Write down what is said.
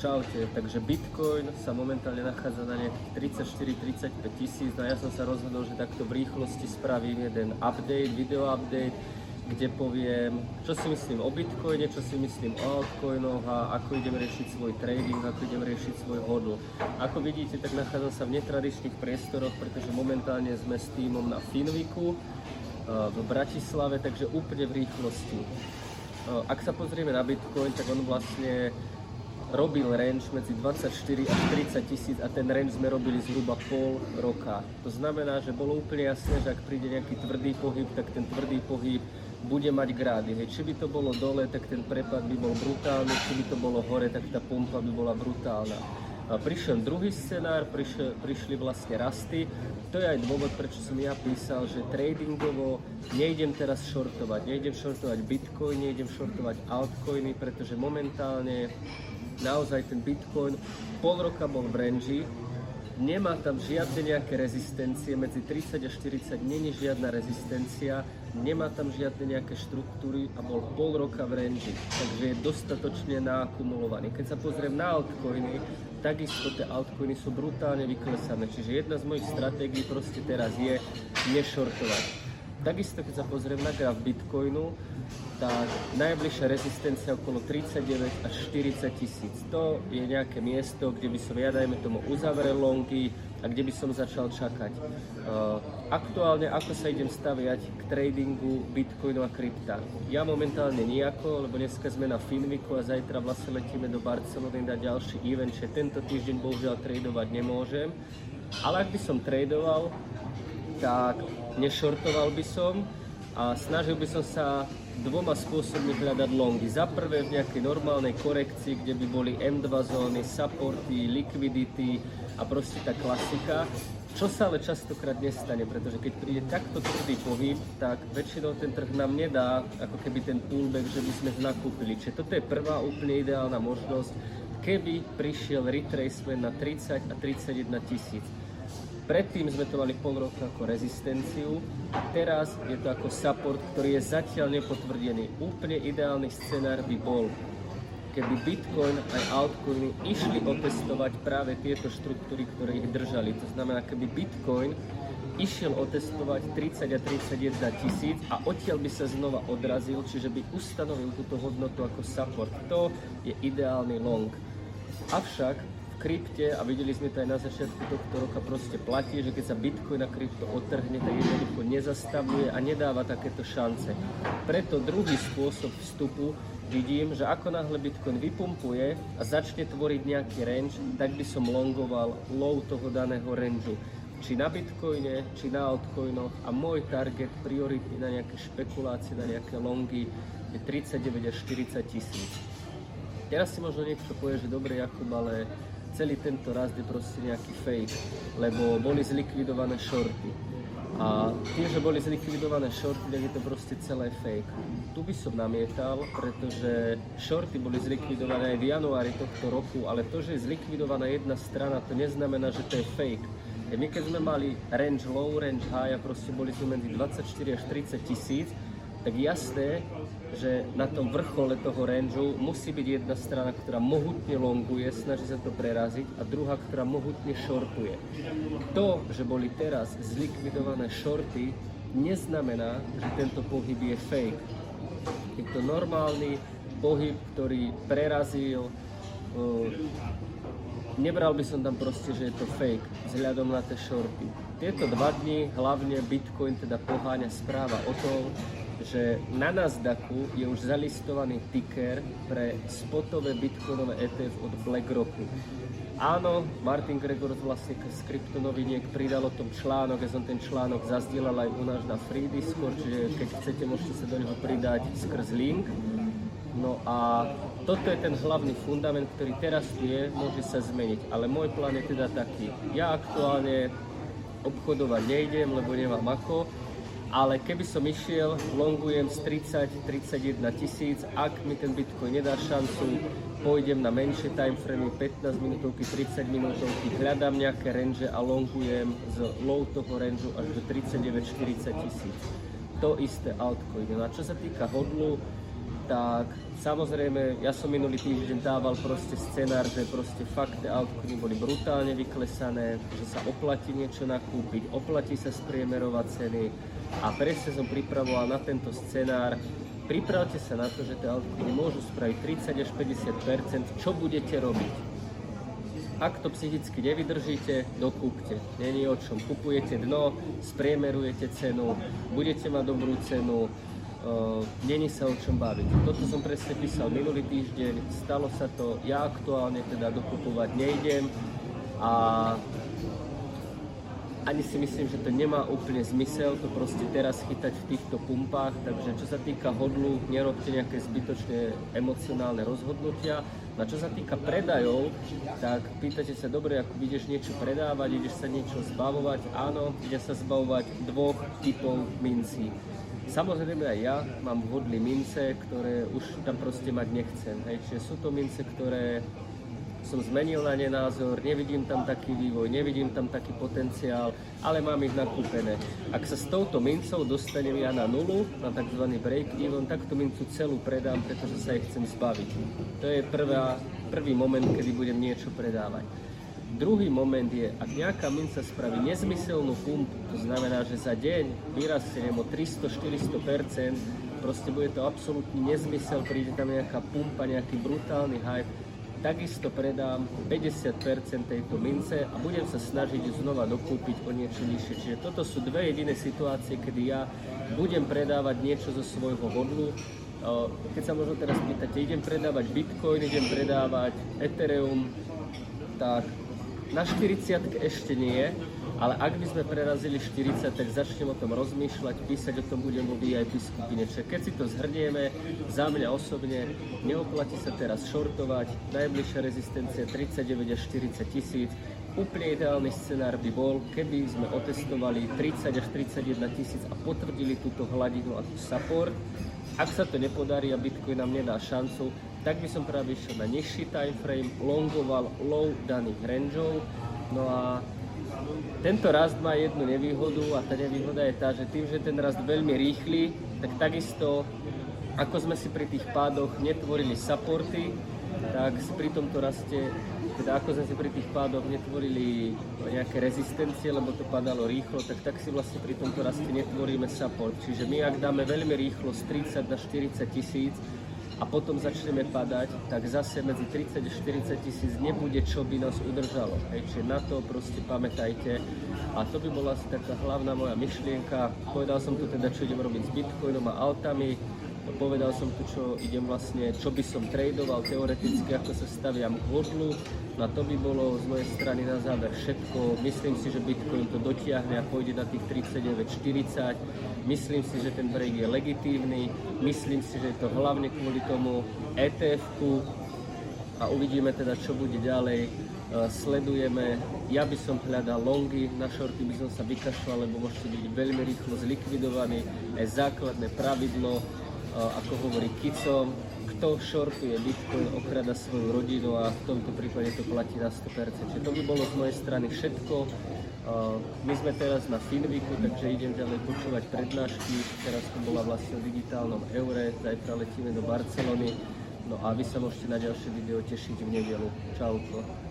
Čaute, takže Bitcoin sa momentálne nachádza na nejakých 34-35 tisíc, no ja som sa rozhodol, že takto v rýchlosti spravím jeden update, video update, kde poviem, čo si myslím o Bitcoine, čo si myslím o altcoinoch a ako idem riešiť svoj trading, ako idem riešiť svoj hodl. Ako vidíte, tak nachádzam sa v netradičných priestoroch, pretože momentálne sme s týmom na Finviku v Bratislave, takže úplne v rýchlosti. Ak sa pozrieme na Bitcoin, tak on vlastne robil range medzi 24 až 30 tisíc a ten range sme robili zhruba pol roka. To znamená, že bolo úplne jasné, že ak príde nejaký tvrdý pohyb, tak ten tvrdý pohyb bude mať grády. Hej. Či by to bolo dole, tak ten prepad by bol brutálny, či by to bolo hore, tak tá pumpa by bola brutálna. A prišiel druhý scenár, prišiel, prišli vlastne rasty. To je aj dôvod, prečo som ja písal, že tradingovo nejdem teraz shortovať. Nejdem shortovať Bitcoin, nejdem shortovať altcoiny, pretože momentálne naozaj ten Bitcoin pol roka bol v range, nemá tam žiadne nejaké rezistencie, medzi 30 a 40 není žiadna rezistencia, nemá tam žiadne nejaké štruktúry a bol pol roka v range, takže je dostatočne naakumulovaný. Keď sa pozriem na altcoiny, takisto tie altcoiny sú brutálne vyklesané, čiže jedna z mojich stratégií proste teraz je nešortovať. Takisto, keď sa pozriem na graf Bitcoinu, tak najbližšia rezistencia okolo 39 až 40 tisíc. To je nejaké miesto, kde by som ja, dajme tomu, uzavrel longy a kde by som začal čakať. Uh, aktuálne, ako sa idem staviať k tradingu Bitcoinu a krypta? Ja momentálne nejako, lebo dneska sme na Finviku a zajtra vlastne letíme do Barcelony na ďalší event, že tento týždeň bohužiaľ tradovať nemôžem. Ale ak by som tradoval, tak nešortoval by som a snažil by som sa dvoma spôsobmi hľadať longy. Za prvé v nejakej normálnej korekcii, kde by boli M2 zóny, supporty, liquidity a proste tá klasika. Čo sa ale častokrát nestane, pretože keď príde takto tvrdý pohyb, tak väčšinou ten trh nám nedá ako keby ten pullback, že by sme nakúpili. Čiže toto je prvá úplne ideálna možnosť, keby prišiel retracement na 30 a 31 tisíc. Predtým sme to mali pol roka ako rezistenciu a teraz je to ako support, ktorý je zatiaľ nepotvrdený. Úplne ideálny scenár by bol, keby Bitcoin aj altcoiny išli otestovať práve tieto štruktúry, ktoré ich držali. To znamená, keby Bitcoin išiel otestovať 30 a 31 tisíc a odtiaľ by sa znova odrazil, čiže by ustanovil túto hodnotu ako support. To je ideálny long. Avšak krypte a videli sme to aj na začiatku tohto roka proste platí, že keď sa Bitcoin a krypto otrhne, tak jednoducho nezastavuje a nedáva takéto šance. Preto druhý spôsob vstupu vidím, že ako náhle Bitcoin vypumpuje a začne tvoriť nejaký range, tak by som longoval low toho daného rangeu či na Bitcoine, či na altcoinoch a môj target prioritný na nejaké špekulácie, na nejaké longy je 39 až 40 tisíc. Teraz si možno niekto povie, že dobre Jakub, ale celý tento rast je proste nejaký fake, lebo boli zlikvidované shorty. A tým, že boli zlikvidované shorty, tak je to proste celé fake. Tu by som namietal, pretože shorty boli zlikvidované aj v januári tohto roku, ale to, že je zlikvidovaná jedna strana, to neznamená, že to je fake. My keď sme mali range low, range high a proste boli tu medzi 24 až 30 tisíc, tak jasné, že na tom vrchole toho rangeu musí byť jedna strana, ktorá mohutne longuje, snaží sa to preraziť a druhá, ktorá mohutne shortuje. To, že boli teraz zlikvidované shorty, neznamená, že tento pohyb je fake. Je to normálny pohyb, ktorý prerazil. Uh, nebral by som tam proste, že je to fake, vzhľadom na tie shorty. Tieto dva dni hlavne Bitcoin teda poháňa správa o tom, že na Nasdaqu je už zalistovaný ticker pre spotové bitcoinové ETF od BlackRocku. Áno, Martin Gregor vlastne z kryptonoviniek pridal o tom článok, ja som ten článok zazdielal aj u nás na Free Discord, čiže keď chcete, môžete sa do neho pridať skrz link. No a toto je ten hlavný fundament, ktorý teraz tu je, môže sa zmeniť, ale môj plán je teda taký. Ja aktuálne obchodovať nejdem, lebo nemám ako, ale keby som išiel, longujem z 30-31 tisíc, ak mi ten Bitcoin nedá šancu, pôjdem na menšie timeframe, 15 minútovky, 30 minútovky, hľadám nejaké range a longujem z low toho range až do 39-40 tisíc. To isté altcoin. No a čo sa týka hodlu, tak samozrejme, ja som minulý týždeň dával proste scenár, že proste fakt altcoiny boli brutálne vyklesané, že sa oplatí niečo nakúpiť, oplatí sa spriemerovať ceny a presne som pripravoval na tento scenár. Pripravte sa na to, že tie altcoiny môžu spraviť 30 až 50% čo budete robiť. Ak to psychicky nevydržíte, dokúpte. Není o čom. Kupujete dno, spriemerujete cenu, budete mať dobrú cenu, není sa o čom baviť. Toto som presne písal minulý týždeň, stalo sa to, ja aktuálne teda dokupovať nejdem a ani si myslím, že to nemá úplne zmysel to proste teraz chytať v týchto pumpách, takže čo sa týka hodlu, nerobte nejaké zbytočné emocionálne rozhodnutia. A čo sa týka predajov, tak pýtate sa, dobre, ako ideš niečo predávať, ideš sa niečo zbavovať, áno, ide sa zbavovať dvoch typov mincí Samozrejme aj ja mám vhodné mince, ktoré už tam proste mať nechcem. Hej. Čiže sú to mince, ktoré som zmenil na ne názor, nevidím tam taký vývoj, nevidím tam taký potenciál, ale mám ich nakúpené. Ak sa s touto mincou dostanem ja na nulu, na tzv. break-even, tak tú mincu celú predám, pretože sa ich chcem zbaviť. To je prvá, prvý moment, kedy budem niečo predávať. Druhý moment je, ak nejaká minca spraví nezmyselnú pumpu, to znamená, že za deň vyrastie o 300-400%, proste bude to absolútny nezmysel, príde tam nejaká pumpa, nejaký brutálny hype, takisto predám 50% tejto mince a budem sa snažiť znova dokúpiť o niečo nižšie. Čiže toto sú dve jediné situácie, kedy ja budem predávať niečo zo svojho hodlu. Keď sa možno teraz pýtate, idem predávať Bitcoin, idem predávať Ethereum, tak na 40 ešte nie, ale ak by sme prerazili 40, tak začnem o tom rozmýšľať, písať o tom budem vo VIP skupine. Čiže keď si to zhrnieme, za mňa osobne neoplatí sa teraz shortovať, najbližšia rezistencia 39 až 40 tisíc, Úplne ideálny scenár by bol, keby sme otestovali 30 až 31 tisíc a potvrdili túto hladinu ako support. Ak sa to nepodarí a Bitcoin nám nedá šancu, tak by som práve išiel na nižší time frame, longoval low daných rangeov. No a tento rast má jednu nevýhodu a tá nevýhoda je tá, že tým, že ten rast veľmi rýchly, tak takisto ako sme si pri tých pádoch netvorili supporty, tak pri tomto raste, teda ako sme si pri tých pádoch netvorili nejaké rezistencie, lebo to padalo rýchlo, tak tak si vlastne pri tomto raste netvoríme support. Čiže my ak dáme veľmi rýchlo z 30 na 40 tisíc, a potom začneme padať, tak zase medzi 30 a 40 tisíc nebude, čo by nás udržalo. Hej, čiže na to proste pamätajte. A to by bola asi taká hlavná moja myšlienka. Povedal som tu teda, čo idem robiť s Bitcoinom a autami. Povedal som tu, čo idem vlastne, čo by som tradoval teoreticky, ako sa staviam k hodlu. No to by bolo z mojej strany na záver všetko. Myslím si, že Bitcoin to dotiahne a pôjde na tých 39-40. Myslím si, že ten break je legitívny. Myslím si, že je to hlavne kvôli tomu ETF-ku a uvidíme teda, čo bude ďalej. Sledujeme, ja by som hľadal longy, na shorty by som sa vykašľal, lebo môžete byť veľmi rýchlo zlikvidovaní. Je základné pravidlo, ako hovorí Kico, kto shortuje Bitcoin, okrada svoju rodinu a v tomto prípade to platí na 100%. Čiže to by bolo z mojej strany všetko. My sme teraz na Finviku, takže idem ďalej počúvať prednášky. Teraz to bola vlastne o digitálnom eure, zajtra letíme do Barcelony. No a vy sa môžete na ďalšie video tešiť v nedelu. Čauko.